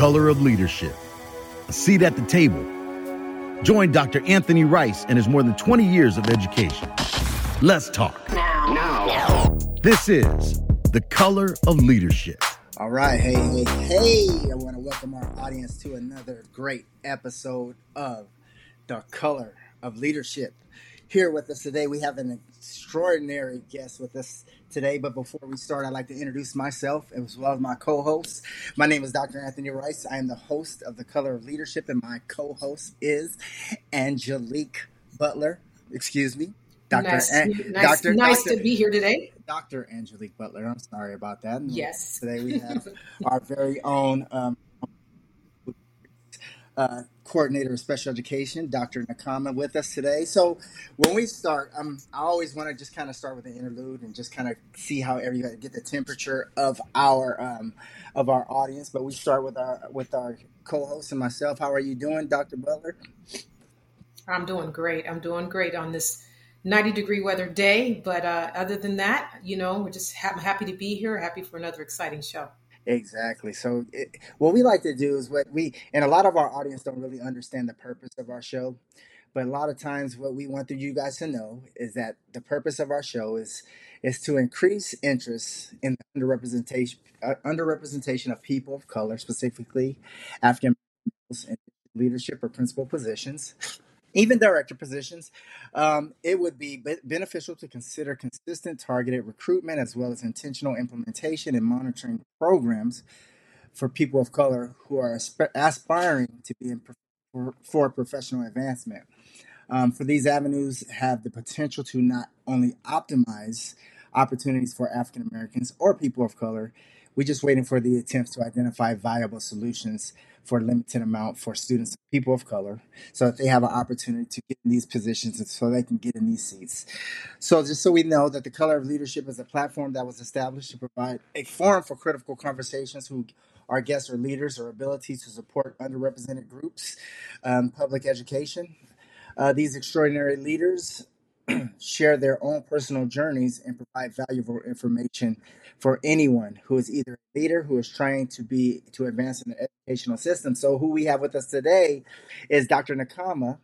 color of leadership, a seat at the table. Join Dr. Anthony Rice and his more than 20 years of education. Let's talk. Now. Now. This is The Color of Leadership. All right. Hey, hey, hey. I want to welcome our audience to another great episode of The Color of Leadership. Here with us today, we have an extraordinary guest with us today. But before we start, I'd like to introduce myself as well as my co host. My name is Dr. Anthony Rice. I am the host of The Color of Leadership, and my co host is Angelique Butler. Excuse me. Dr. Nice, An- nice, Dr. nice Dr. to be here today. Dr. Angelique Butler. I'm sorry about that. yes. Today we have our very own um, uh, coordinator of special education, Dr. Nakama, with us today. So when we start, um, I always want to just kind of start with an interlude and just kind of see how everybody get the temperature of our um, of our audience. But we start with our with our co-host and myself. How are you doing, Dr. Butler? I'm doing great. I'm doing great on this 90 degree weather day. But uh, other than that, you know, we're just ha- happy to be here. Happy for another exciting show. Exactly. So, it, what we like to do is what we, and a lot of our audience don't really understand the purpose of our show. But a lot of times, what we want you guys to know is that the purpose of our show is is to increase interest in the underrepresentation uh, underrepresentation of people of color, specifically African in leadership or principal positions even director positions, um, it would be beneficial to consider consistent targeted recruitment as well as intentional implementation and monitoring programs for people of color who are asp- aspiring to be in for, for professional advancement. Um, for these avenues have the potential to not only optimize opportunities for African Americans or people of color, we're just waiting for the attempts to identify viable solutions for a limited amount for students, people of color, so that they have an opportunity to get in these positions and so they can get in these seats. So, just so we know that the Color of Leadership is a platform that was established to provide a forum for critical conversations who our guests are leaders or abilities to support underrepresented groups, um, public education. Uh, these extraordinary leaders share their own personal journeys and provide valuable information for anyone who is either a leader who is trying to be to advance in the educational system. So who we have with us today is Dr. Nakama,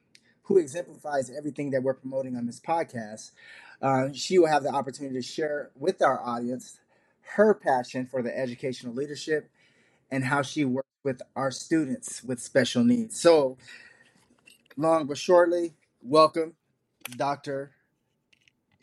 who exemplifies everything that we're promoting on this podcast. Uh, she will have the opportunity to share with our audience her passion for the educational leadership and how she works with our students with special needs. So, long but shortly, welcome, Dr.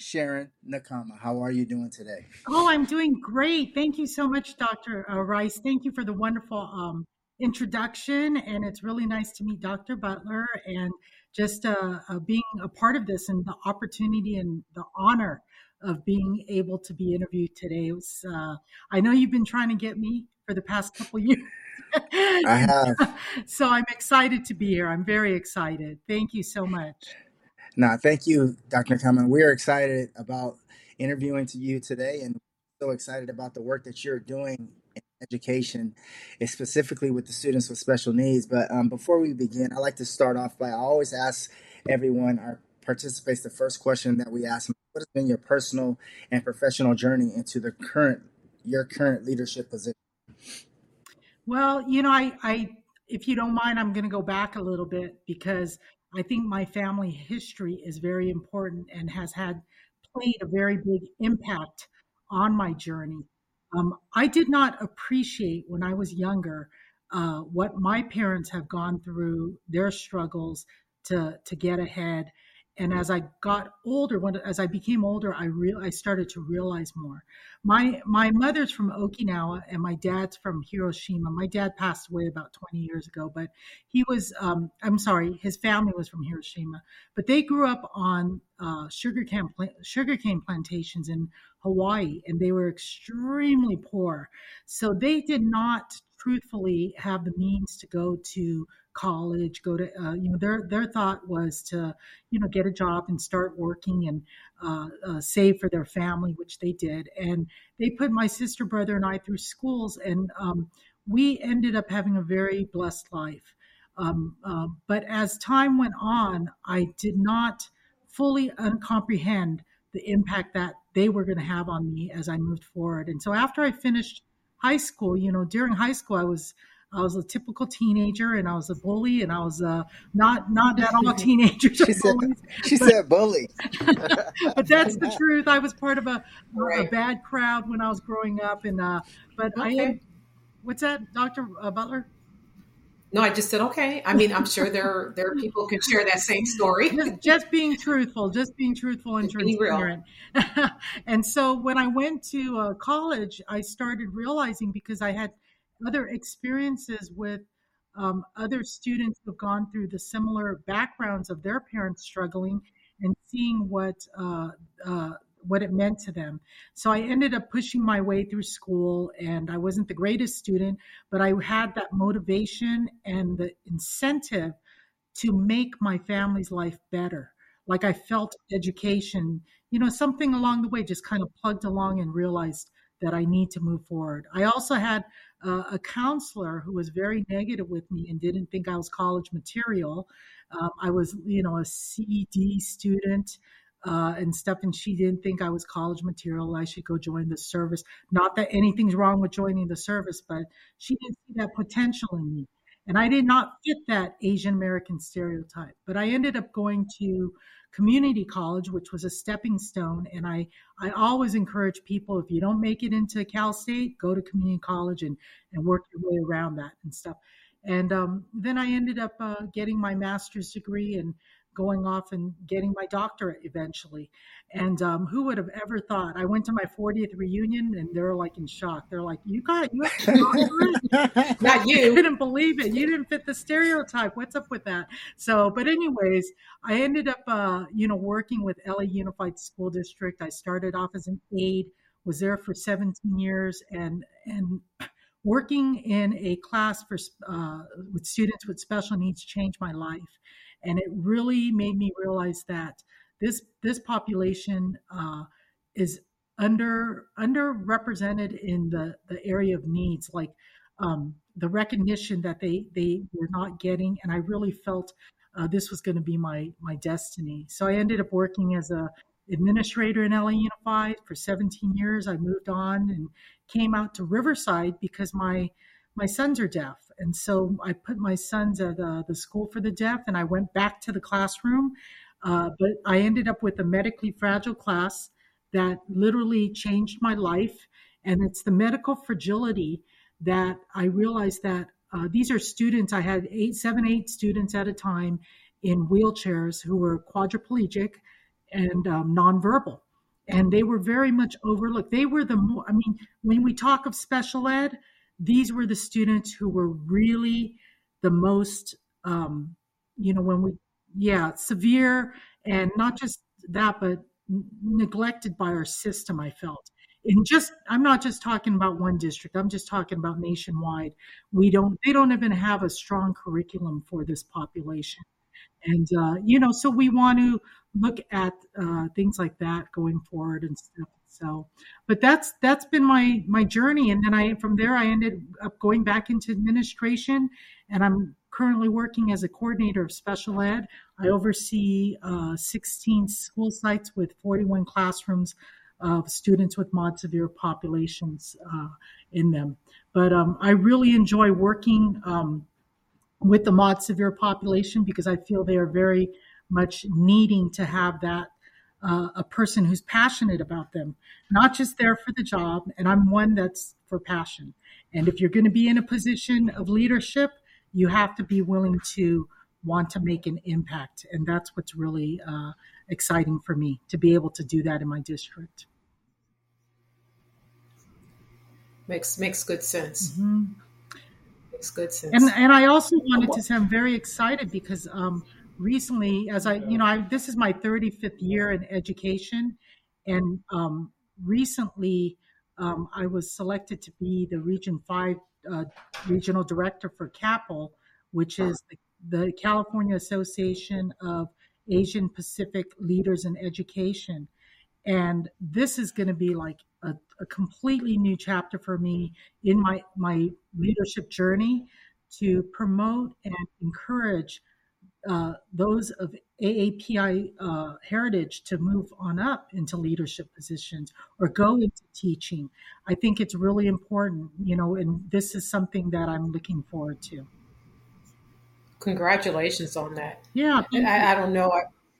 Sharon Nakama. How are you doing today? Oh, I'm doing great. Thank you so much, Dr. Uh, Rice. Thank you for the wonderful um, introduction. And it's really nice to meet Dr. Butler and just uh, uh, being a part of this and the opportunity and the honor of being able to be interviewed today. It was, uh, I know you've been trying to get me for the past couple years. I have. so I'm excited to be here. I'm very excited. Thank you so much. Now, thank you, Dr. Kamen. We're excited about interviewing to you today and so excited about the work that you're doing in education, specifically with the students with special needs. But um, before we begin, I like to start off by I always ask everyone, our participants, the first question that we ask them, what has been your personal and professional journey into the current your current leadership position? Well, you know, I, I if you don't mind, I'm going to go back a little bit because I think my family history is very important and has had played a very big impact on my journey. Um, I did not appreciate when I was younger uh, what my parents have gone through, their struggles to to get ahead, and as I got older, when as I became older, I real I started to realize more. My my mother's from Okinawa and my dad's from Hiroshima. My dad passed away about 20 years ago, but he was um, I'm sorry, his family was from Hiroshima, but they grew up on uh, sugarcane sugarcane plantations in Hawaii, and they were extremely poor. So they did not truthfully have the means to go to college, go to, uh, you know, their, their thought was to, you know, get a job and start working and uh, uh, save for their family, which they did. And they put my sister, brother, and I through schools, and um, we ended up having a very blessed life. Um, uh, but as time went on, I did not fully comprehend the impact that they were going to have on me as I moved forward. And so after I finished high school, you know, during high school, I was I was a typical teenager, and I was a bully, and I was uh, not not at all teenagers. she said, she but, said bully. but that's the truth. I was part of a, right. a bad crowd when I was growing up, and uh, but okay. I. Am. What's that, Doctor uh, Butler? No, I just said okay. I mean, I'm sure there there are people who can share that same story. just, just being truthful, just being truthful and just transparent. and so when I went to uh, college, I started realizing because I had other experiences with um, other students who've gone through the similar backgrounds of their parents struggling, and seeing what uh, uh, what it meant to them. So I ended up pushing my way through school and I wasn't the greatest student, but I had that motivation and the incentive to make my family's life better. Like I felt education, you know, something along the way just kind of plugged along and realized that I need to move forward. I also had uh, a counselor who was very negative with me and didn't think I was college material. Um, I was, you know, a CD student uh, and stuff. And she didn't think I was college material. I should go join the service. Not that anything's wrong with joining the service, but she didn't see that potential in me. And I did not fit that Asian American stereotype. But I ended up going to community college, which was a stepping stone. And I, I always encourage people if you don't make it into Cal State, go to community college and, and work your way around that and stuff. And um, then I ended up uh, getting my master's degree and going off and getting my doctorate eventually. And um, who would have ever thought? I went to my 40th reunion and they're like in shock. They're like, "You got you have not you." you didn't believe it. You didn't fit the stereotype. What's up with that? So, but anyways, I ended up, uh, you know, working with LA Unified School District. I started off as an aide, was there for 17 years, and and working in a class for uh, with students with special needs changed my life and it really made me realize that this this population uh, is under underrepresented in the the area of needs like um, the recognition that they they were not getting and i really felt uh, this was going to be my my destiny. So i ended up working as a administrator in la unified for 17 years. I moved on and came out to riverside because my my sons are deaf. And so I put my sons at uh, the school for the deaf and I went back to the classroom. Uh, but I ended up with a medically fragile class that literally changed my life. And it's the medical fragility that I realized that uh, these are students, I had eight, seven, eight students at a time in wheelchairs who were quadriplegic and um, nonverbal. And they were very much overlooked. They were the more, I mean, when we talk of special ed, these were the students who were really the most, um, you know, when we, yeah, severe and not just that, but neglected by our system, I felt. And just, I'm not just talking about one district, I'm just talking about nationwide. We don't, they don't even have a strong curriculum for this population. And, uh, you know, so we want to look at uh, things like that going forward and stuff. So, but that's that's been my my journey, and then I from there I ended up going back into administration, and I'm currently working as a coordinator of special ed. I oversee uh, 16 school sites with 41 classrooms of students with mod severe populations uh, in them. But um, I really enjoy working um, with the mod severe population because I feel they are very much needing to have that uh, a person who's passionate about them, not just there for the job. And I'm one that's for passion. And if you're going to be in a position of leadership, you have to be willing to want to make an impact. And that's what's really uh, exciting for me to be able to do that in my district. Makes makes good sense. Mm-hmm. Makes good sense. And and I also wanted to say I'm very excited because um, recently, as I, you know, I, this is my 35th year in education, and um, recently um, I was selected to be the Region 5 uh, Regional Director for CAAPLE, which is the, the California Association of Asian Pacific Leaders in Education. And this is going to be like a, a completely new chapter for me in my, my leadership journey to promote and encourage uh, those of AAPI uh, heritage to move on up into leadership positions or go into teaching. I think it's really important, you know, and this is something that I'm looking forward to. Congratulations on that. Yeah. I, I, don't know,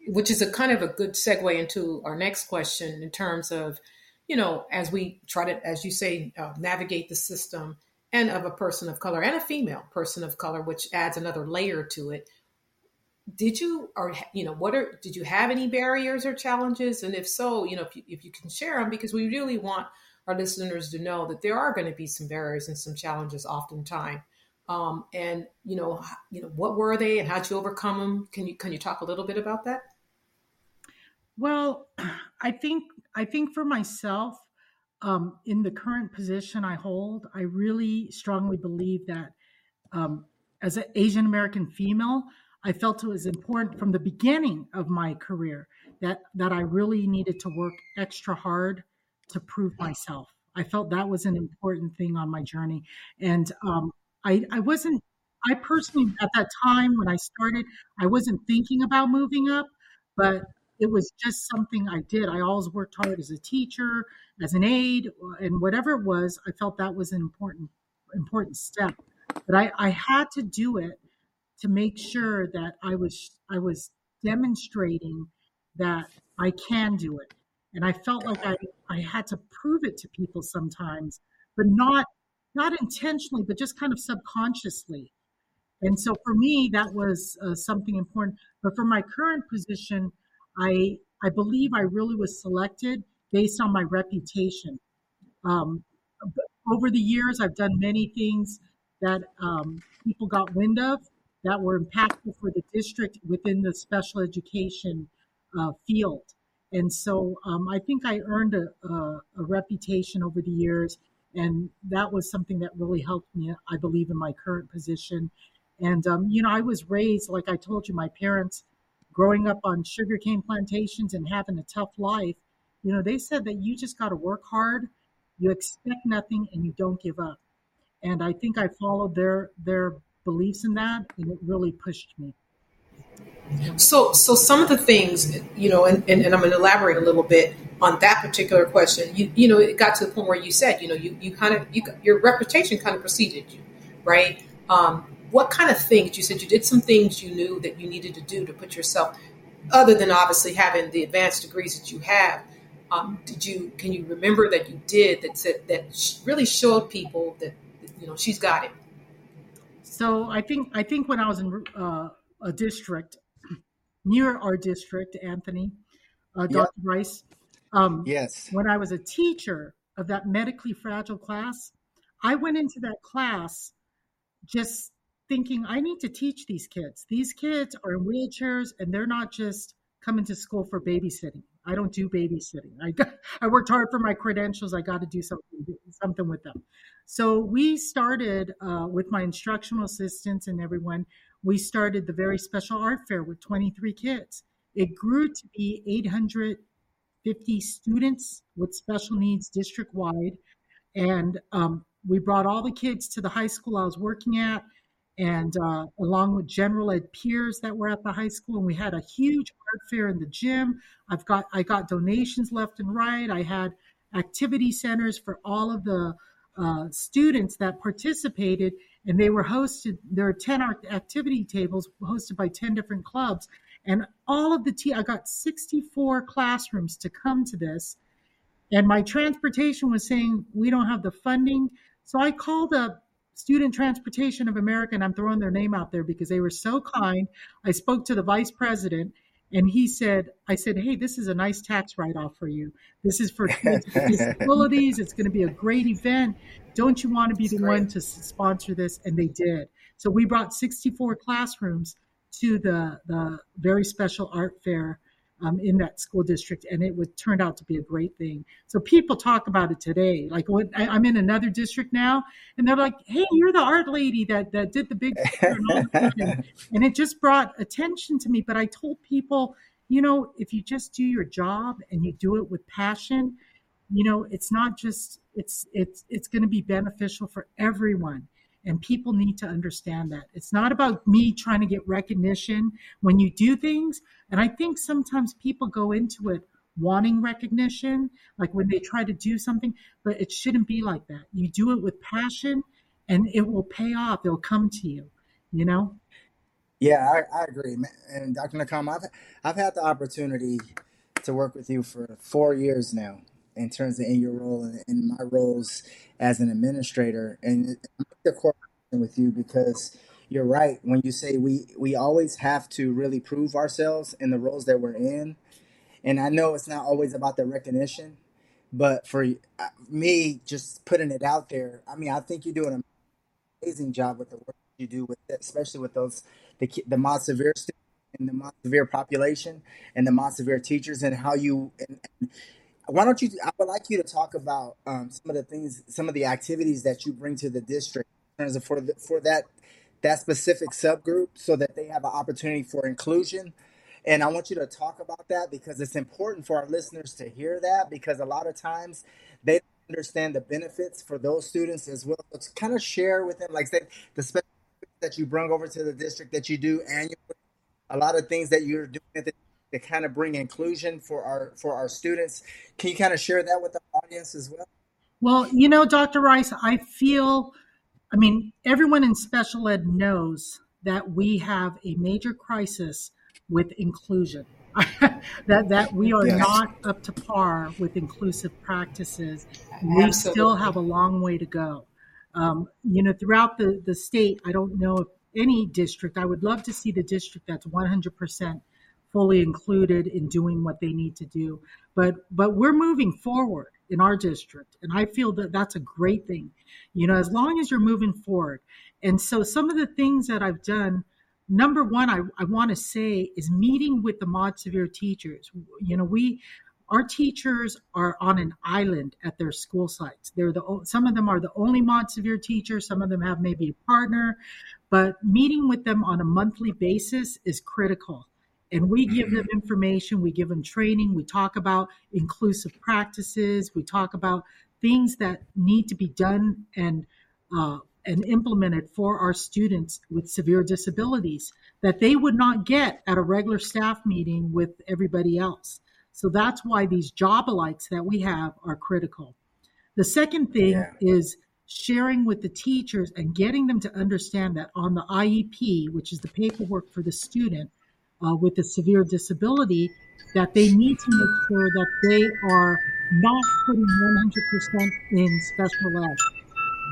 which is a kind of a good segue into our next question in terms of, you know, as we try to, as you say, uh, navigate the system and of a person of color and a female person of color, which adds another layer to it did you or you know what are did you have any barriers or challenges? And if so you know if you, if you can share them because we really want our listeners to know that there are going to be some barriers and some challenges oftentimes. Um, and you know you know what were they and how'd you overcome them can you can you talk a little bit about that? Well i think i think for myself um, in the current position i hold i really strongly believe that um, as an asian american female I felt it was important from the beginning of my career that that I really needed to work extra hard to prove myself. I felt that was an important thing on my journey, and um, I, I wasn't. I personally, at that time when I started, I wasn't thinking about moving up, but it was just something I did. I always worked hard as a teacher, as an aide, and whatever it was, I felt that was an important important step. But I, I had to do it to make sure that I was I was demonstrating that I can do it. And I felt like I, I had to prove it to people sometimes, but not not intentionally, but just kind of subconsciously. And so for me, that was uh, something important. But for my current position, I I believe I really was selected based on my reputation. Um, over the years, I've done many things that um, people got wind of, that were impactful for the district within the special education uh, field. And so um, I think I earned a, a, a, reputation over the years, and that was something that really helped me, I believe, in my current position. And, um, you know, I was raised, like I told you, my parents growing up on sugarcane plantations and having a tough life, you know, they said that you just got to work hard, you expect nothing, and you don't give up. And I think I followed their their beliefs in that, and it really pushed me. So, so some of the things, you know, and, and, and I'm going to elaborate a little bit on that particular question. You, you know, it got to the point where you said, you know, you, you kind of, you, your reputation kind of preceded you, right? Um, what kind of things you said you did some things you knew that you needed to do to put yourself, other than obviously having the advanced degrees that you have. Um, did you can you remember that you did that said that really showed people that you know she's got it so I think I think when I was in uh, a district near our district, Anthony, uh, Dr. Yep. Rice. Um, yes. When I was a teacher of that medically fragile class, I went into that class just thinking I need to teach these kids. These kids are in wheelchairs and they're not just coming to school for babysitting. I don't do babysitting. I I worked hard for my credentials. I got to do something something with them. So we started uh, with my instructional assistants and everyone. We started the very special art fair with 23 kids. It grew to be 850 students with special needs district wide, and um, we brought all the kids to the high school I was working at and uh, along with general ed peers that were at the high school and we had a huge art fair in the gym. I've got i got donations left and right. I had activity centers for all of the uh, students that participated and they were hosted there are 10 activity tables hosted by 10 different clubs. And all of the t i got 64 classrooms to come to this. And my transportation was saying we don't have the funding. So i called up Student Transportation of America, and I'm throwing their name out there because they were so kind. I spoke to the vice president, and he said, I said, hey, this is a nice tax write off for you. This is for disabilities. It's going to be a great event. Don't you want to be That's the great. one to sponsor this? And they did. So we brought 64 classrooms to the, the very special art fair um, in that school district, and it would turn out to be a great thing. So people talk about it today. Like what, I, am in another district now, and they're like, "Hey, you're the art lady that that did the big," and, and it just brought attention to me. But I told people, you know, if you just do your job and you do it with passion, you know, it's not just it's it's it's going to be beneficial for everyone. And people need to understand that. It's not about me trying to get recognition when you do things. And I think sometimes people go into it wanting recognition, like when they try to do something, but it shouldn't be like that. You do it with passion and it will pay off. It'll come to you, you know? Yeah, I, I agree. And Dr. Nakam, I've, I've had the opportunity to work with you for four years now in terms of in your role and in my roles as an administrator. And I'm the corporation with you because you're right when you say we we always have to really prove ourselves in the roles that we're in. And I know it's not always about the recognition, but for uh, me, just putting it out there, I mean, I think you're doing an amazing job with the work you do with, especially with those the the mod severe students and the mod severe population and the mod severe teachers and how you and, and why don't you? I would like you to talk about um, some of the things, some of the activities that you bring to the district in terms of for the, for that that specific subgroup, so that they have an opportunity for inclusion. And I want you to talk about that because it's important for our listeners to hear that because a lot of times they understand the benefits for those students as well. So to kind of share with them, like say, the special that you bring over to the district that you do annually, a lot of things that you're doing at the to kind of bring inclusion for our for our students. Can you kind of share that with the audience as well? Well, you know, Dr. Rice, I feel, I mean, everyone in special ed knows that we have a major crisis with inclusion. that that we are yes. not up to par with inclusive practices. We still have a long way to go. Um, you know, throughout the, the state, I don't know if any district, I would love to see the district that's 100% fully included in doing what they need to do. But but we're moving forward in our district, and I feel that that's a great thing. You know, as long as you're moving forward. And so some of the things that I've done. Number one, I, I want to say is meeting with the mod severe teachers. You know, we our teachers are on an island at their school sites. They're the some of them are the only mod severe teachers. Some of them have maybe a partner, but meeting with them on a monthly basis is critical and we give them information, we give them training, we talk about inclusive practices, we talk about things that need to be done and uh, and implemented for our students with severe disabilities that they would not get at a regular staff meeting with everybody else. So that's why these job alikes that we have are critical. The second thing yeah. is sharing with the teachers and getting them to understand that on the IEP, which is the paperwork for the student, uh, with a severe disability that they need to make sure that they are not putting 100% in special ed.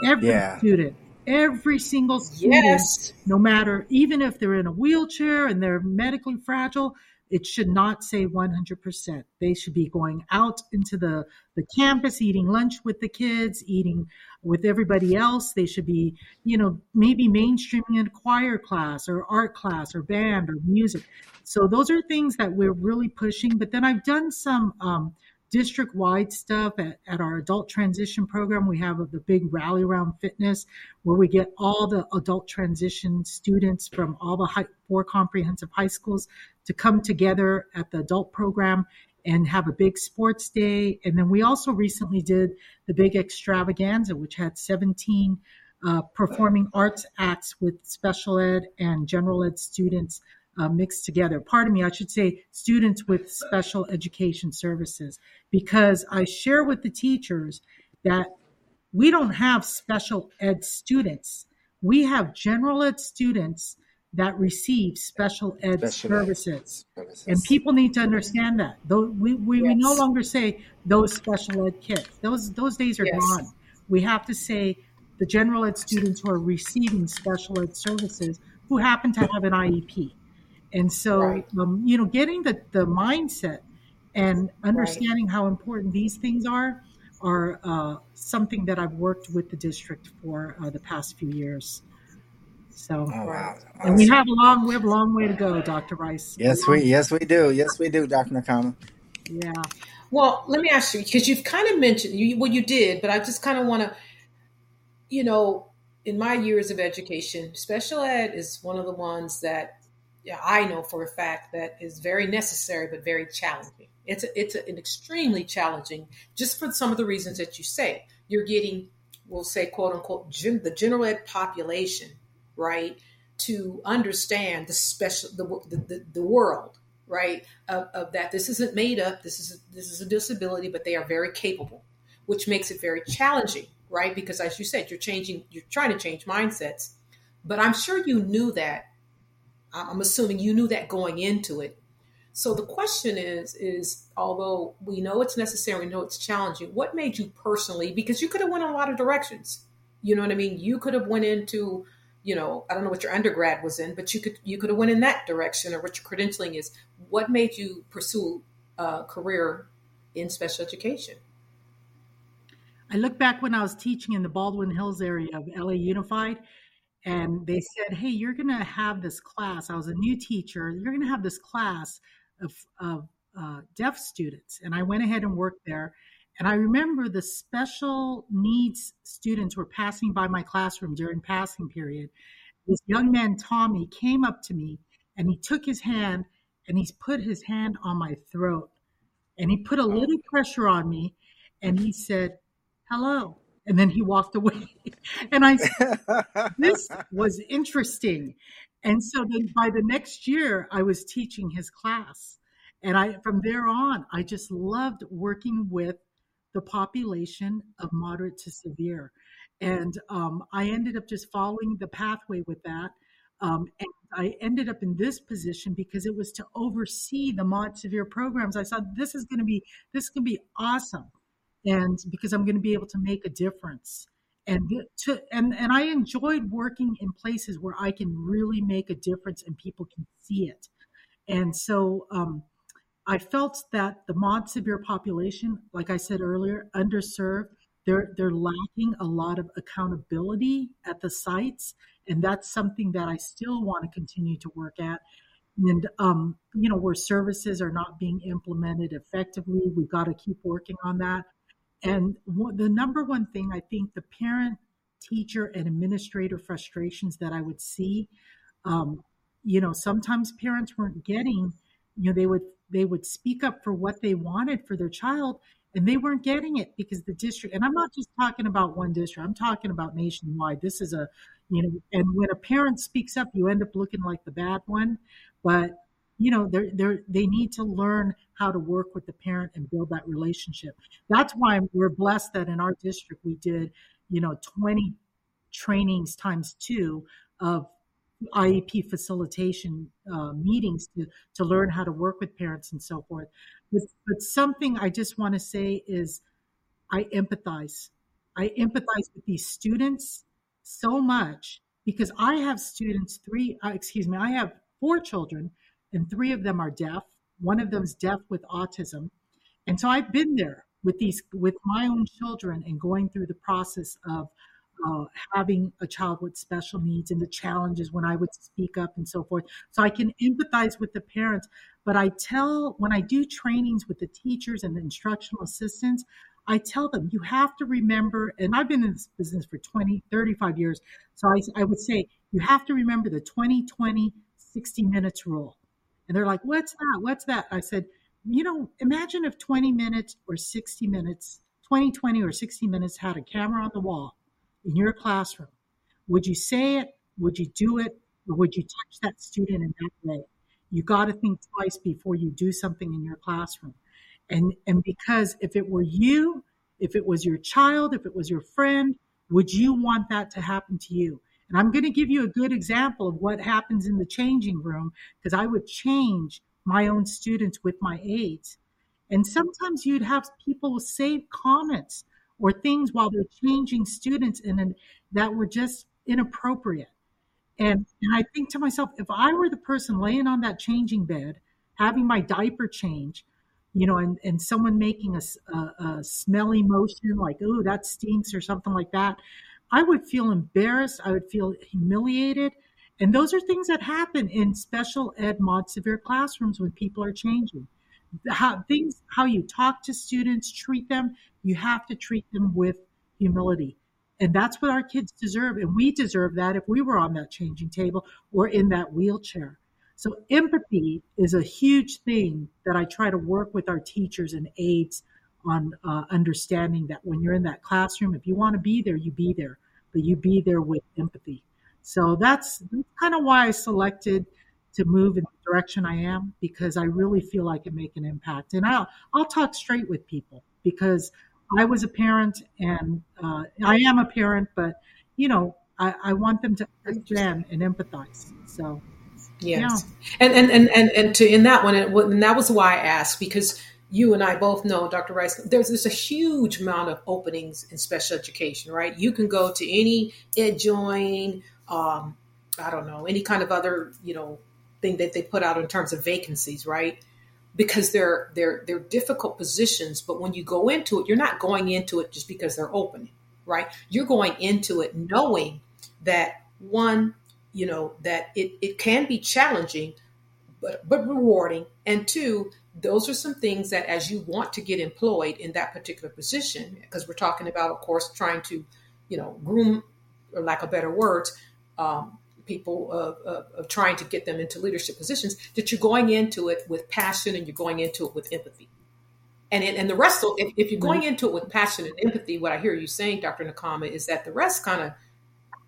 Every yeah. student, every single student, yes. no matter, even if they're in a wheelchair and they're medically fragile, it should not say 100%. They should be going out into the, the campus, eating lunch with the kids, eating with everybody else. They should be, you know, maybe mainstreaming in choir class or art class or band or music. So those are things that we're really pushing. But then I've done some um, district wide stuff at, at our adult transition program. We have the big rally around fitness where we get all the adult transition students from all the high, four comprehensive high schools to come together at the adult program and have a big sports day. And then we also recently did the big extravaganza, which had 17 uh, performing arts acts with special ed and general ed students uh, mixed together. Pardon me, I should say students with special education services, because I share with the teachers that we don't have special ed students. We have general ed students that receive special ed special services. services. And people need to understand that. Though we, we, yes. we, no longer say those special ed kids. Those those days are yes. gone. We have to say the general ed students who are receiving special ed services who happen to have an IEP. And so, right. um, you know, getting the, the mindset and understanding right. how important these things are are uh, something that I've worked with the district for uh, the past few years. So, oh, wow. and we have a long we have a long way to go, Dr. Rice. Yes, we yes we do. Yes, we do, Dr. Nakama. Yeah. Well, let me ask you because you've kind of mentioned you well you did, but I just kind of want to, you know, in my years of education, special ed is one of the ones that yeah, I know for a fact that is very necessary but very challenging. It's a, it's a, an extremely challenging just for some of the reasons that you say. You're getting we'll say quote unquote gen, the general ed population, right, to understand the special the the, the world, right, of, of, that this isn't made up. This is a, this is a disability, but they are very capable, which makes it very challenging, right? Because as you said, you're changing, you're trying to change mindsets, but I'm sure you knew that. I'm assuming you knew that going into it so the question is, is although we know it's necessary, we know it's challenging, what made you personally, because you could have went in a lot of directions. You know what I mean? You could have went into, you know, I don't know what your undergrad was in, but you could you could have went in that direction or what your credentialing is. What made you pursue a career in special education? I look back when I was teaching in the Baldwin Hills area of LA Unified, and they said, Hey, you're going to have this class. I was a new teacher. You're going to have this class of, of uh, deaf students. And I went ahead and worked there. And I remember the special needs students were passing by my classroom during passing period. This young man, Tommy, came up to me and he took his hand and he put his hand on my throat. And he put a little pressure on me and he said, Hello. And then he walked away. and I said, This was interesting. And so then by the next year, I was teaching his class. And I, from there on, I just loved working with the population of moderate to severe. And um, I ended up just following the pathway with that. Um, and I ended up in this position because it was to oversee the mod severe programs. I thought this is going to be this can be awesome, and because I'm going to be able to make a difference and to and and I enjoyed working in places where I can really make a difference and people can see it. And so um, I felt that the mod severe population, like I said earlier, underserved. They're they're lacking a lot of accountability at the sites, and that's something that I still want to continue to work at. And um, you know, where services are not being implemented effectively, we've got to keep working on that. And the number one thing I think the parent, teacher, and administrator frustrations that I would see, um, you know, sometimes parents weren't getting, you know, they would they would speak up for what they wanted for their child, and they weren't getting it because the district. And I'm not just talking about one district; I'm talking about nationwide. This is a, you know, and when a parent speaks up, you end up looking like the bad one. But you know they're, they're they need to learn how to work with the parent and build that relationship that's why we're blessed that in our district we did you know 20 trainings times two of iep facilitation uh, meetings to, to learn how to work with parents and so forth but, but something i just want to say is i empathize i empathize with these students so much because i have students three uh, excuse me i have four children and three of them are deaf. One of them's deaf with autism. And so I've been there with these with my own children and going through the process of uh, having a child with special needs and the challenges when I would speak up and so forth. So I can empathize with the parents. But I tell when I do trainings with the teachers and the instructional assistants, I tell them you have to remember, and I've been in this business for 20, 35 years. So I, I would say you have to remember the 20, 20, 60 minutes rule. And they're like, what's that? What's that? I said, you know, imagine if 20 minutes or 60 minutes, 20, 20 or 60 minutes had a camera on the wall in your classroom. Would you say it? Would you do it? Or would you touch that student in that way? You got to think twice before you do something in your classroom. And, and because if it were you, if it was your child, if it was your friend, would you want that to happen to you? And I'm going to give you a good example of what happens in the changing room because I would change my own students with my aides. And sometimes you'd have people say comments or things while they're changing students and that were just inappropriate. And, and I think to myself, if I were the person laying on that changing bed, having my diaper change, you know, and, and someone making a, a, a smelly motion like, oh, that stinks or something like that, I would feel embarrassed. I would feel humiliated. And those are things that happen in special ed mod severe classrooms when people are changing. How things, how you talk to students, treat them, you have to treat them with humility. And that's what our kids deserve. And we deserve that if we were on that changing table or in that wheelchair. So empathy is a huge thing that I try to work with our teachers and aides on uh, understanding that when you're in that classroom, if you want to be there, you be there, but you be there with empathy. So that's, that's kind of why I selected to move in the direction I am because I really feel I can make an impact. And I'll I'll talk straight with people because I was a parent and uh, I am a parent, but you know I, I want them to understand and empathize. So yes, yeah. and, and and and and to in that one, and that was why I asked because you and I both know, Dr. Rice, there's, there's a huge amount of openings in special education, right? You can go to any EdJoin, um, I don't know, any kind of other, you know, thing that they put out in terms of vacancies, right? Because they're they're they're difficult positions, but when you go into it, you're not going into it just because they're opening, right? You're going into it knowing that one, you know, that it, it can be challenging, but but rewarding, and two, those are some things that as you want to get employed in that particular position, because we're talking about, of course, trying to, you know, groom, or lack of better words, um, people of, of, of, trying to get them into leadership positions that you're going into it with passion and you're going into it with empathy. And and the rest of, if, if you're going into it with passion and empathy what i hear you saying dr nakama is that the rest kind of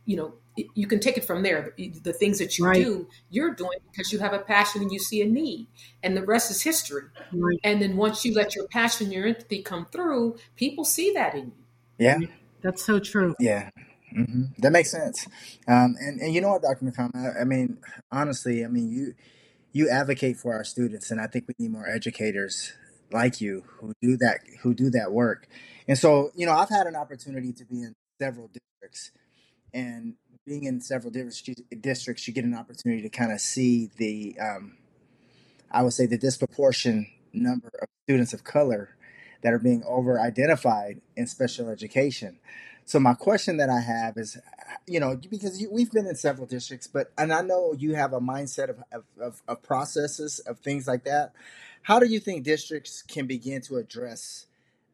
you know you can take it from there. The, the things that you right. do you're doing because you have a passion and you see a need and the rest is history. Right. and then once you let your passion your empathy come through people see that in you. Yeah. That's so true. Yeah hmm That makes sense. Um, and, and you know what, Dr. McCollum, I, I mean, honestly, I mean, you you advocate for our students, and I think we need more educators like you who do that who do that work. And so, you know, I've had an opportunity to be in several districts, and being in several districts, districts, you get an opportunity to kind of see the, um, I would say, the disproportion number of students of color that are being over identified in special education. So my question that I have is, you know, because you, we've been in several districts, but and I know you have a mindset of, of, of, of processes of things like that. How do you think districts can begin to address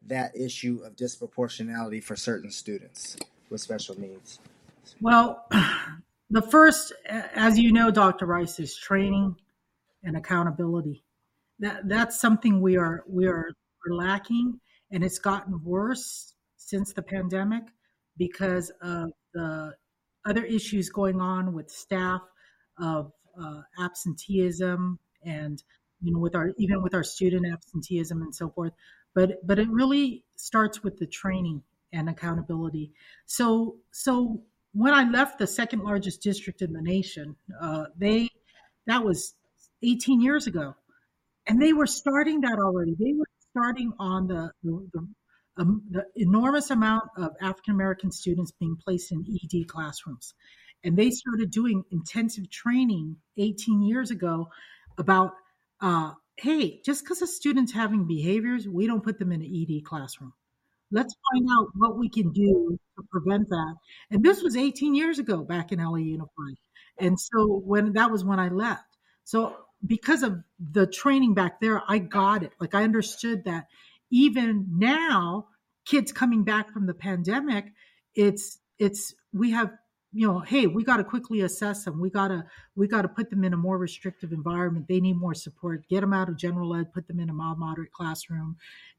that issue of disproportionality for certain students with special needs? Well, the first, as you know, Dr. Rice, is training and accountability. That that's something we are we are lacking, and it's gotten worse since the pandemic because of the other issues going on with staff of uh, absenteeism and you know with our even with our student absenteeism and so forth. But but it really starts with the training and accountability. So so when i left the second largest district in the nation uh, they that was 18 years ago and they were starting that already. They were starting on the, the, the um, the enormous amount of African American students being placed in ED classrooms. And they started doing intensive training 18 years ago about, uh, hey, just because a student's having behaviors, we don't put them in an ED classroom. Let's find out what we can do to prevent that. And this was 18 years ago back in LA Unified. And so when that was when I left. So because of the training back there, I got it. Like I understood that even now, kids coming back from the pandemic, it's it's we have you know hey we got to quickly assess them. We got to we got to put them in a more restrictive environment. They need more support. Get them out of general ed put them in a mild moderate classroom.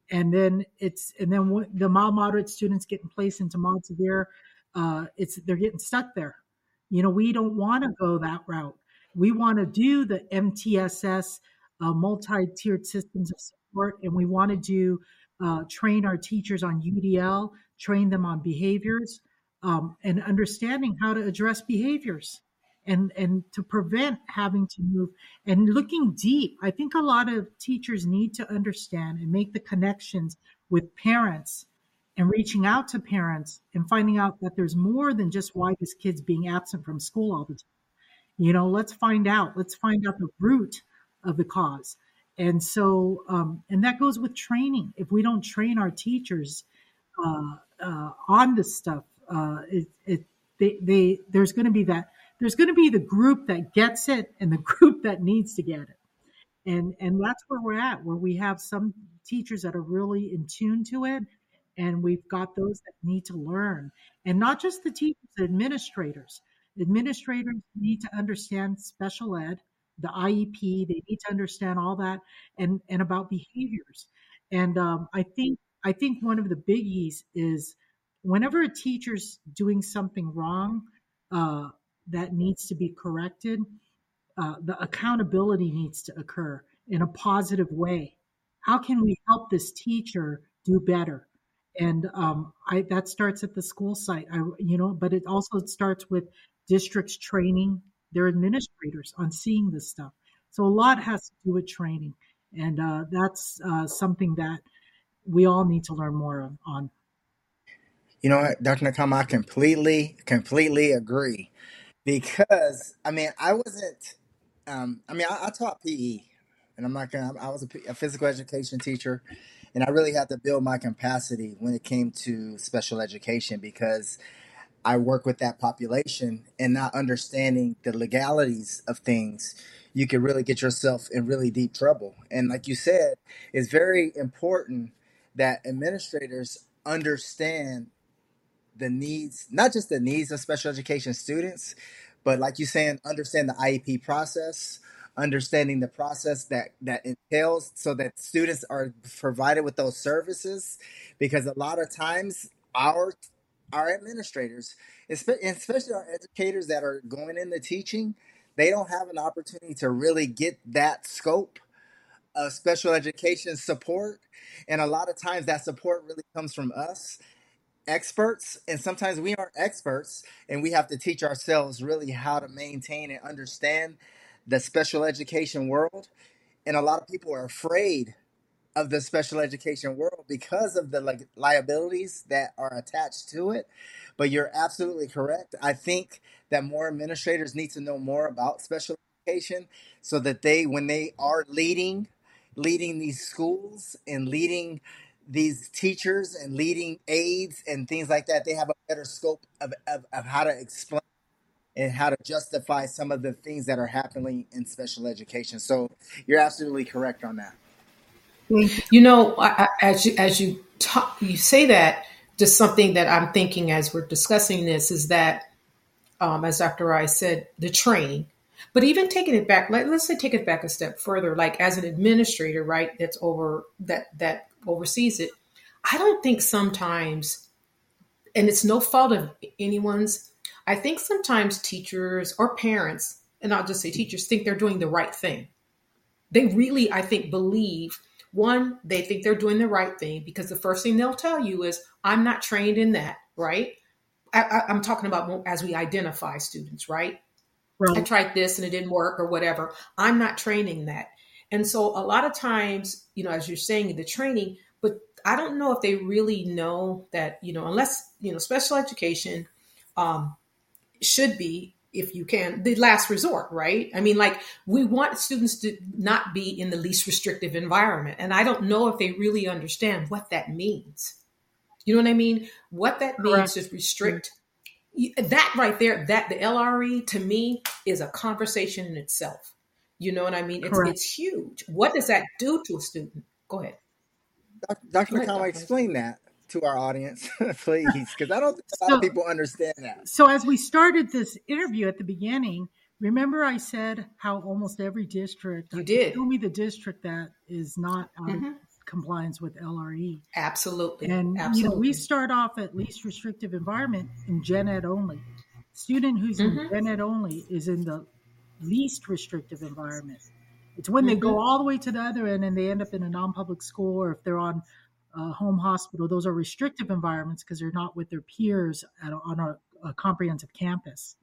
And then it's and then the mild moderate students getting placed into mild severe uh, it's they're getting stuck there. You know we don't want to go that route. We want to do the mtss uh, multi-tiered systems of support and we want to do uh, train our teachers on UDL, train them on behaviors, um, and understanding how to address behaviors and and to prevent having to move and looking deep. I think a lot of teachers need to understand and make the connections with parents and reaching out to parents and finding out that there's more than just why this kid's being absent from school all the time. You know, let's find out. Let's find out the root of the cause. And so, um, and that goes with training. If we don't train our teachers uh, uh, on this stuff, uh, it, it, they, they, there's going to be that, there's going to be the group that gets it and the group that needs to get it. And, and that's where we're at, where we have some teachers that are really in tune to it. And we've got those that need to learn and not just the teachers, the administrators. Administrators need to understand special ed the IEP. They need to understand all that and, and about behaviors. And um, I think I think one of the biggies is whenever a teacher's doing something wrong uh, that needs to be corrected, uh, the accountability needs to occur in a positive way. How can we help this teacher do better? And um, I, that starts at the school site, I, you know, but it also starts with districts training their administrators on seeing this stuff. So a lot has to do with training, and uh, that's uh, something that we all need to learn more on. You know what, Dr. Nakama, I completely, completely agree. Because, I mean, I wasn't, um, I mean, I, I taught PE, and I'm not gonna, I was a physical education teacher, and I really had to build my capacity when it came to special education because I work with that population and not understanding the legalities of things, you could really get yourself in really deep trouble. And like you said, it's very important that administrators understand the needs, not just the needs of special education students, but like you saying, understand the IEP process, understanding the process that that entails so that students are provided with those services because a lot of times our our administrators especially our educators that are going into teaching they don't have an opportunity to really get that scope of special education support. And a lot of times that support really comes from us experts. And sometimes we aren't experts and we have to teach ourselves really how to maintain and understand the special education world. And a lot of people are afraid of the special education world because of the like liabilities that are attached to it but you're absolutely correct i think that more administrators need to know more about special education so that they when they are leading leading these schools and leading these teachers and leading aides and things like that, they have a better scope of, of, of how to explain and how to justify some of the things that are happening in special education. So you're absolutely correct on that. You know, I, as you as you talk, you say that, just something that I'm thinking as we're discussing this is that, um, as Dr. Rice said, the training. But even taking it back, let, let's say take it back a step further, like as an administrator, right? That's over that that oversees it, I don't think sometimes, and it's no fault of anyone's, I think sometimes teachers or parents, and I'll just say teachers, think they're doing the right thing. They really, I think, believe one, they think they're doing the right thing because the first thing they'll tell you is, I'm not trained in that, right? I, am talking about as we identify students, right? right? I tried this and it didn't work or whatever. I'm not training that. And so a lot of times, you know, as you're saying, the training, but I don't know if they really know that, you know, unless, you know, special education um, should be, if you can, the last resort, right? I mean, like we want students to not be in the least restrictive environment. And I don't know if they really understand what that means. You know what I mean? What that means is restrict that right there, that the LRE to me is a conversation in itself. You know what I mean? It's, it's huge. What does that do to a student? Go ahead. Dr. McConnell, explain that to our audience, please, because I don't think a lot of people understand that. So, as we started this interview at the beginning, remember I said how almost every district you did tell me the district that is not out mm-hmm. of compliance with LRE. Absolutely, and Absolutely. you know we start off at least restrictive environment in gen ed only. Student who's mm-hmm. in gen ed only is in the least restrictive environment. It's when mm-hmm. they go all the way to the other end and they end up in a non-public school or if they're on a home hospital, those are restrictive environments because they're not with their peers at, on a, a, comprehensive campus.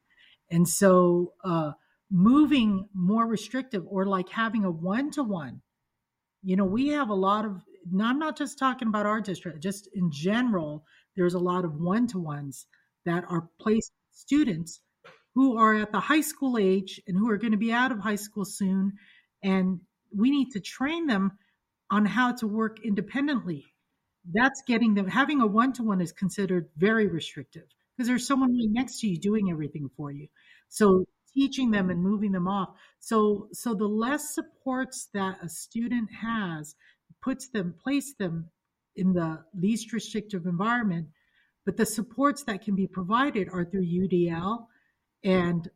And so uh, moving more restrictive or like having a one-to-one, you know, we have a lot of, I'm not just talking about our district, just in general, there's a lot of one-to-ones that are placed students who are at the high school age and who are going to be out of high school soon. And we need to train them on how to work independently. That's getting them, having a one to one is considered very restrictive because there's someone right next to you doing everything for you. So teaching them and moving them off. So, so the less supports that a student has puts them, place them in the least restrictive environment. But the supports that can be provided are through UDL and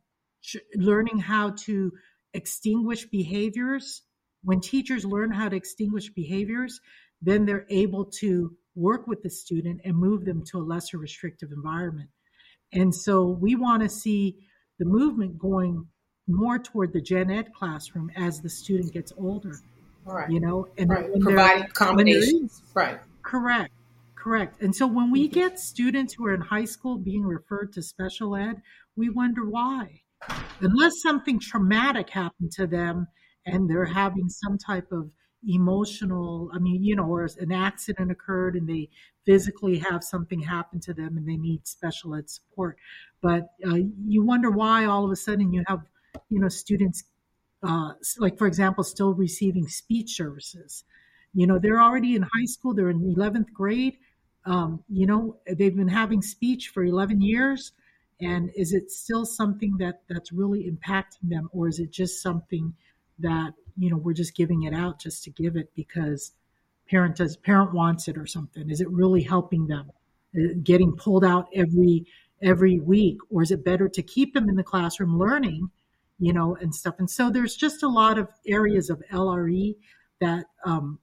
learning how to extinguish behaviors. When teachers learn how to extinguish behaviors, then they're able to work with the student and move them to a lesser restrictive environment. And so we want to see the movement going more toward the gen ed classroom as the student gets older. Right. You know, and right. providing accommodations. Right. Correct. Correct. And so when we mm-hmm. get students who are in high school being referred to special ed, we wonder why. Unless something traumatic happened to them and they're having some type of emotional, I mean, you know, or an accident occurred and they physically have something happen to them and they need special ed support. But uh, you wonder why all of a sudden you have, you know, students, uh, like for example, still receiving speech services. You know, they're already in high school, they're in 11th grade. Um, you know, they've been having speech for 11 years. And is it still something that that's really impacting them, or is it just something that you know we're just giving it out just to give it because parent does parent wants it or something? Is it really helping them, uh, getting pulled out every every week, or is it better to keep them in the classroom learning, you know, and stuff? And so there's just a lot of areas of LRE that um,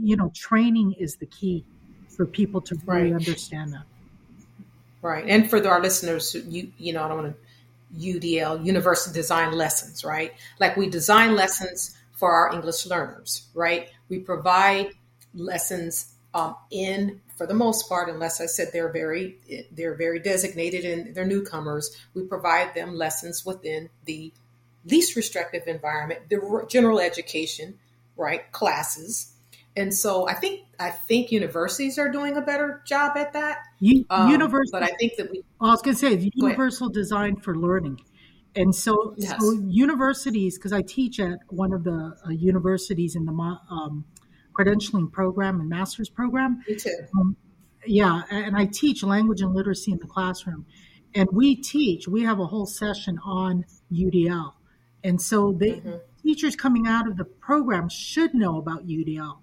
you know training is the key for people to really right. understand that. Right. And for our listeners, you you know, I don't want to UDL, Universal Design Lessons, right? Like we design lessons for our English learners, right? We provide lessons um, in, for the most part, unless I said they're very they're very designated and they're newcomers. We provide them lessons within the least restrictive environment, the general education, right? Classes, and so I think I think universities are doing a better job at that. U- um, universal, but I think that we. I was going to say universal design for learning, and so yes. so universities because I teach at one of the uh, universities in the um, credentialing program and master's program. Me too. Um, yeah, and I teach language and literacy in the classroom, and we teach. We have a whole session on UDL, and so they. Mm-hmm. Teachers coming out of the program should know about UDL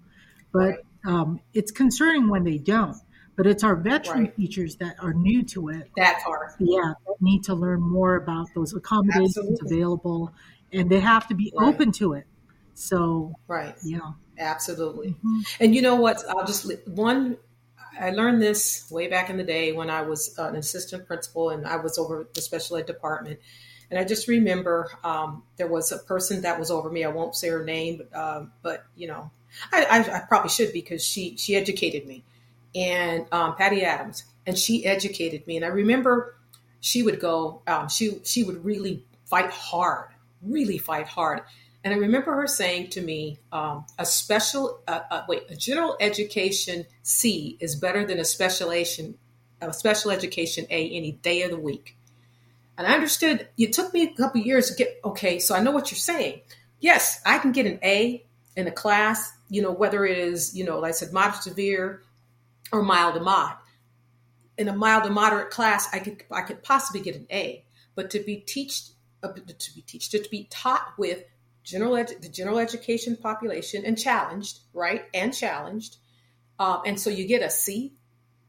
but um, it's concerning when they don't. But it's our veteran right. teachers that are new to it. That part. Yeah, need to learn more about those accommodations Absolutely. available, and they have to be right. open to it. So, right. Yeah. Absolutely. Mm-hmm. And you know what? I'll just one. I learned this way back in the day when I was an assistant principal and I was over the special ed department. And I just remember um, there was a person that was over me. I won't say her name, but, uh, but you know, I, I, I, probably should because she she educated me, and um, Patty Adams, and she educated me. And I remember she would go, um, she she would really fight hard, really fight hard. And I remember her saying to me, um, "A special, uh, uh, wait, a general education C is better than a specialization, a special education A any day of the week." And I understood. It took me a couple years to get okay. So I know what you're saying. Yes, I can get an A in a class you know, whether it is, you know, like I said, moderate severe or mild to mod. In a mild to moderate class, I could I could possibly get an A, but to be teach uh, to be teach to be taught with general the general education population and challenged, right, and challenged, um, and so you get a C.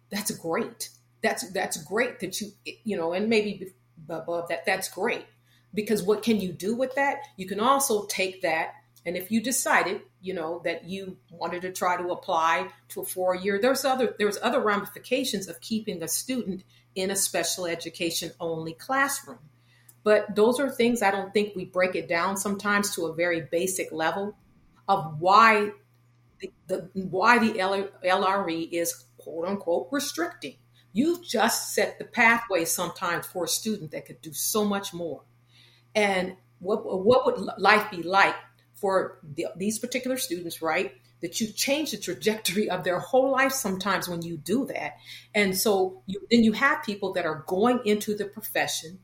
That's great. That's that's great that you you know, and maybe above that. That's great because what can you do with that? You can also take that and if you decided, you know, that you wanted to try to apply to a four year, there's other there's other ramifications of keeping a student in a special education only classroom. But those are things I don't think we break it down sometimes to a very basic level of why the, the why the LRE is quote unquote restricting. You've just set the pathway sometimes for a student that could do so much more. And what what would life be like for the, these particular students, right? That you change the trajectory of their whole life sometimes when you do that. And so you, then you have people that are going into the profession,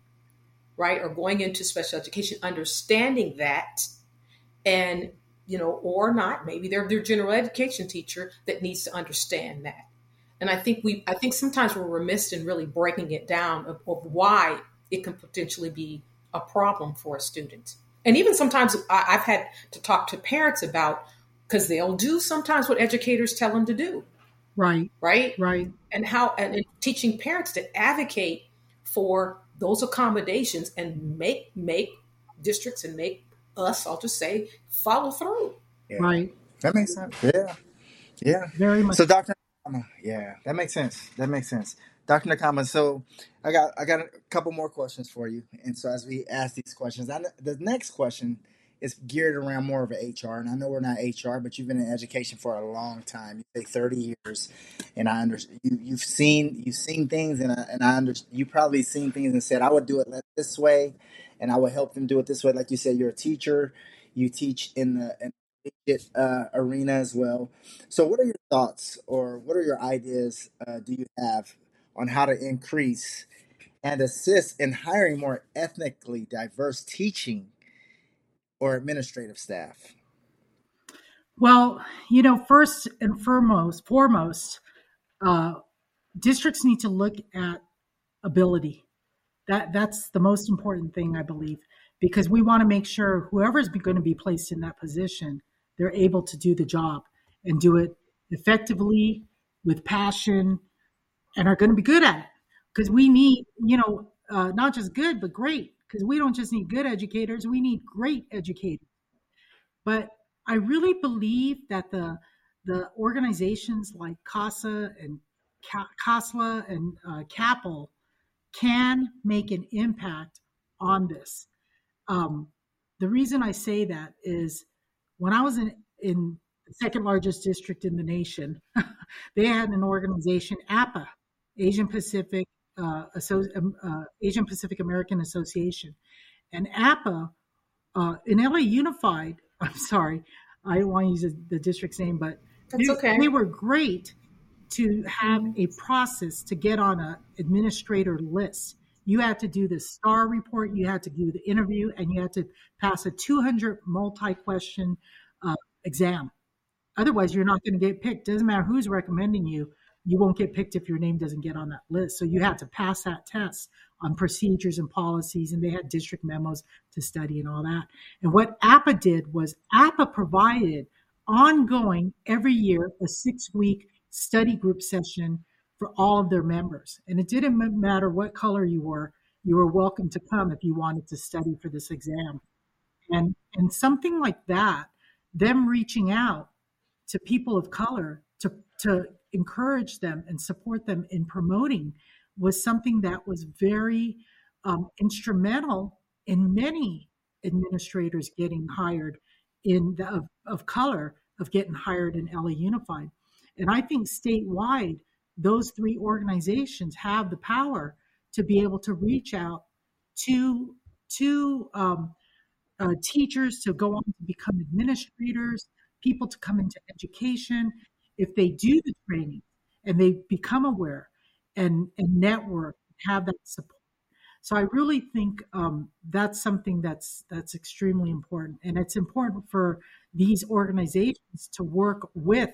right? Or going into special education, understanding that and you know, or not, maybe they're their general education teacher that needs to understand that. And I think we, I think sometimes we're remiss in really breaking it down of, of why it can potentially be a problem for a student and even sometimes I've had to talk to parents about because they'll do sometimes what educators tell them to do. Right. Right. Right. And how and, and teaching parents to advocate for those accommodations and make make districts and make us, I'll just say, follow through. Yeah. Right. That makes sense. Yeah. Yeah. Very much. So, Doctor, Yeah, that makes sense. That makes sense. Dr. Nakama, so I got I got a couple more questions for you. And so as we ask these questions, I, the next question is geared around more of an HR. And I know we're not HR, but you've been in education for a long time. You say 30 years, and I understand you you've seen you've seen things, and I, and I you probably seen things and said I would do it this way, and I would help them do it this way. Like you said, you're a teacher. You teach in the in uh, arena as well. So, what are your thoughts, or what are your ideas? Uh, do you have on how to increase and assist in hiring more ethnically diverse teaching or administrative staff? Well, you know, first and foremost, foremost, uh, districts need to look at ability. That that's the most important thing, I believe, because we want to make sure whoever's going to be placed in that position they're able to do the job and do it effectively with passion and are going to be good at it. Because we need you know uh, not just good but great. Because we don't just need good educators we need great educators. But i really believe that the the organizations like casa and CALSA and uh, can make an impact on this. Um, the reason I say that is when I was in, in the second largest district in the nation, they had an organization, APA, Asian Pacific uh, um, uh, Asian Pacific American Association, and APA uh, in LA Unified. I'm sorry, I don't want to use the district's name, but they, okay. they were great to have a process to get on an administrator list you had to do the star report, you had to do the interview, and you had to pass a 200 multi question uh, exam. Otherwise, you're not going to get picked. Doesn't matter who's recommending you, you won't get picked if your name doesn't get on that list. So you had to pass that test on procedures and policies, and they had district memos to study and all that. And what APA did was APA provided ongoing every year a six week study group session for all of their members. And it didn't matter what color you were, you were welcome to come if you wanted to study for this exam. And and something like that, them reaching out to people of color to to encourage them and support them in promoting was something that was very um, instrumental in many administrators getting hired in the, of, of color of getting hired in LA Unified. And I think statewide, those three organizations have the power to be able to reach out to to um, uh, teachers to go on to become administrators, people to come into education. If they do the training and they become aware and, and network, have that support. So I really think um, that's something that's that's extremely important, and it's important for these organizations to work with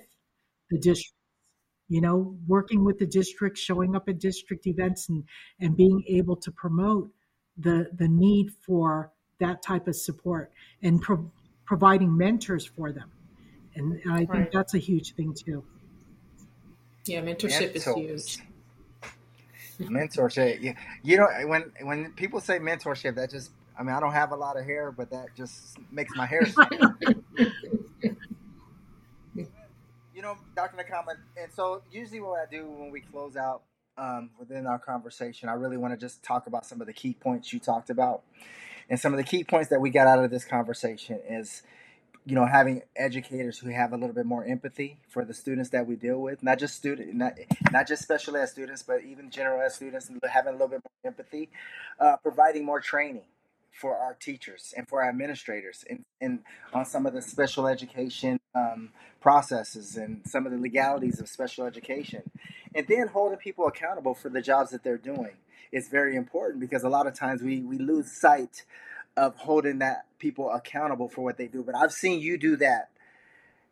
the district you know, working with the district, showing up at district events and, and being able to promote the, the need for that type of support and pro- providing mentors for them. And, and I think right. that's a huge thing too. Yeah, mentorship Mentors. is huge. mentorship. Yeah. You know, when when people say mentorship, that just I mean, I don't have a lot of hair, but that just makes my hair stand know, Dr. Nakama, and so usually what I do when we close out um, within our conversation, I really want to just talk about some of the key points you talked about. And some of the key points that we got out of this conversation is, you know, having educators who have a little bit more empathy for the students that we deal with, not just student, not not just special ed students, but even general ed students, having a little bit more empathy, uh, providing more training for our teachers and for our administrators and, and on some of the special education um, processes and some of the legalities of special education. And then holding people accountable for the jobs that they're doing is very important because a lot of times we, we lose sight of holding that people accountable for what they do. But I've seen you do that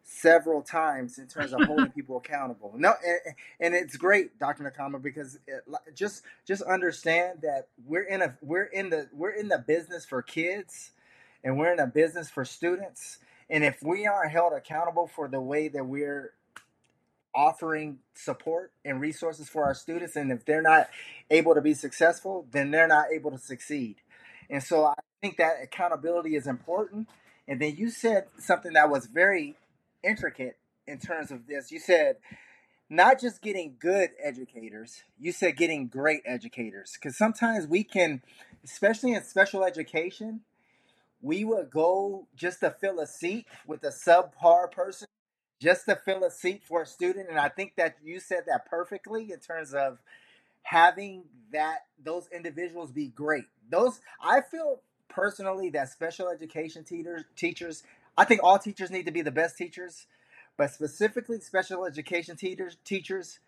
several times in terms of holding people accountable. No, and, and, it's great, Dr. Nakama, because it, just just understand that we're in a we're in the we're in the business for kids, and we're in a business for students. And if we aren't held accountable for the way that we're offering support and resources for our students, and if they're not able to be successful, then they're not able to succeed. And so I think that accountability is important. And then you said something that was very intricate in terms of this. You said not just getting good educators, you said getting great educators. Because sometimes we can, especially in special education, we would go just to fill a seat with a subpar person, just to fill a seat for a student. And I think that you said that perfectly in terms of having that those individuals be great. Those I feel personally that special education teachers teachers I think all teachers need to be the best teachers, but specifically special education teachers teachers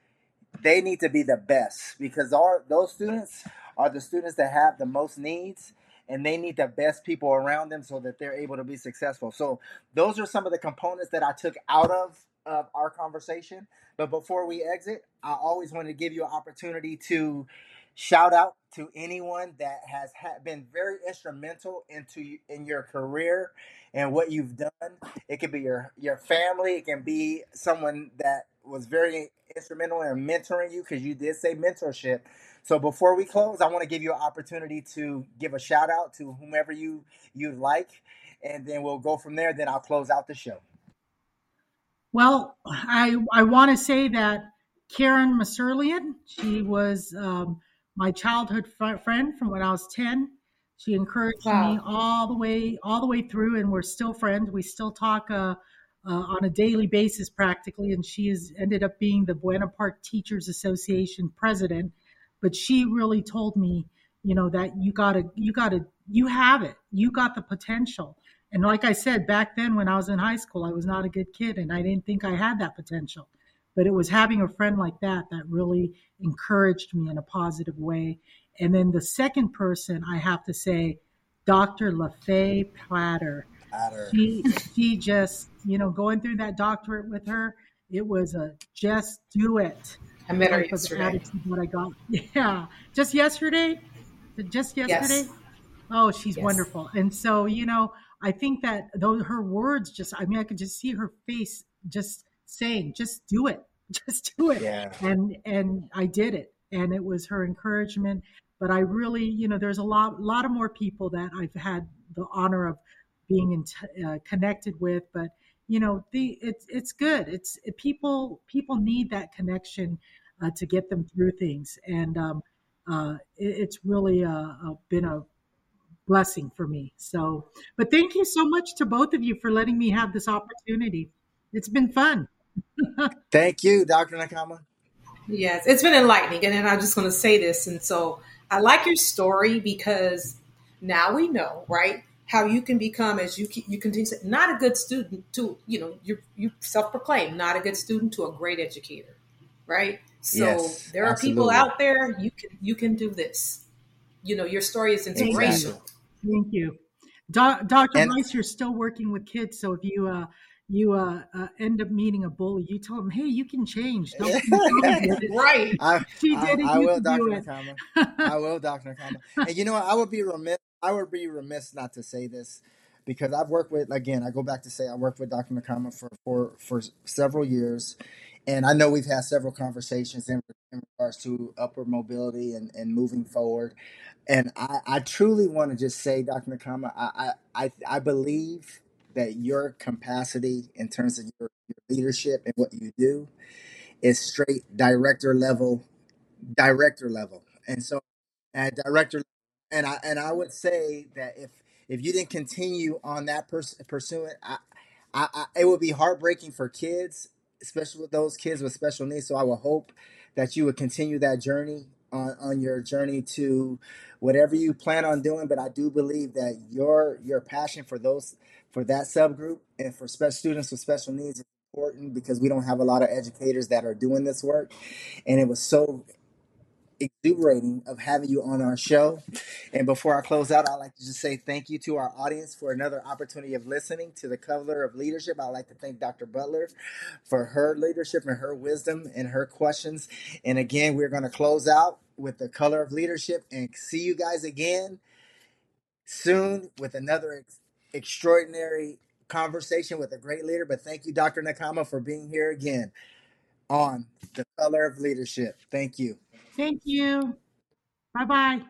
they need to be the best because our those students are the students that have the most needs and they need the best people around them so that they're able to be successful. So those are some of the components that I took out of of our conversation. But before we exit, I always want to give you an opportunity to shout out to anyone that has ha- been very instrumental into in your career and what you've done. It could be your your family. It can be someone that was very instrumental in mentoring you because you did say mentorship. So before we close, I want to give you an opportunity to give a shout out to whomever you you'd like, and then we'll go from there. Then I'll close out the show. Well, I I want to say that Karen Masurlian, she was um, my childhood friend from when I was ten. She encouraged wow. me all the way all the way through, and we're still friends. We still talk uh, uh, on a daily basis practically, and she has ended up being the Buena Park Teachers Association president but she really told me, you know, that you gotta, you gotta, you have it. You got the potential. And like I said, back then when I was in high school, I was not a good kid and I didn't think I had that potential. But it was having a friend like that that really encouraged me in a positive way. And then the second person I have to say, Dr. LaFay Platter. Platter. She, she just, you know, going through that doctorate with her, it was a just do it. I met her yesterday. Attitude that I got. Yeah, just yesterday. Just yesterday. Yes. Oh, she's yes. wonderful. And so, you know, I think that those her words just I mean, I could just see her face just saying, just do it. Just do it. Yeah. And and I did it. And it was her encouragement. But I really, you know, there's a lot lot of more people that I've had the honor of being in t- uh, connected with, but you know the it's it's good it's it, people people need that connection uh, to get them through things and um, uh, it, it's really uh, been a blessing for me so but thank you so much to both of you for letting me have this opportunity it's been fun thank you dr nakama yes it's been enlightening and then i'm just going to say this and so i like your story because now we know right how you can become, as you you continue to not a good student to you know you you self proclaim not a good student to a great educator, right? So yes, there are absolutely. people out there you can you can do this. You know your story is inspirational. Thank you, Do- Dr. And, Rice. You're still working with kids, so if you uh, you uh, uh, end up meeting a bully, you tell them, "Hey, you can change." Don't right? I, she did I, it. I will, Dr. Nakama. I will, Dr. Nakama. And you know what? I would be remiss I would be remiss not to say this because I've worked with again. I go back to say I worked with Dr. Nakama for for for several years, and I know we've had several conversations in, in regards to upward mobility and, and moving forward. And I, I truly want to just say, Dr. Nakama, I, I I believe that your capacity in terms of your, your leadership and what you do is straight director level, director level. And so at director and I and I would say that if if you didn't continue on that pers- pursuit, I, I, I, it would be heartbreaking for kids, especially with those kids with special needs. So I would hope that you would continue that journey on, on your journey to whatever you plan on doing. But I do believe that your your passion for those for that subgroup and for special students with special needs is important because we don't have a lot of educators that are doing this work. And it was so exuberating of having you on our show. And before I close out, I'd like to just say thank you to our audience for another opportunity of listening to the color of leadership. I'd like to thank Dr. Butler for her leadership and her wisdom and her questions. And again, we're going to close out with the color of leadership and see you guys again soon with another ex- extraordinary conversation with a great leader. But thank you, Dr. Nakama, for being here again on the color of leadership. Thank you. Thank you. Bye bye.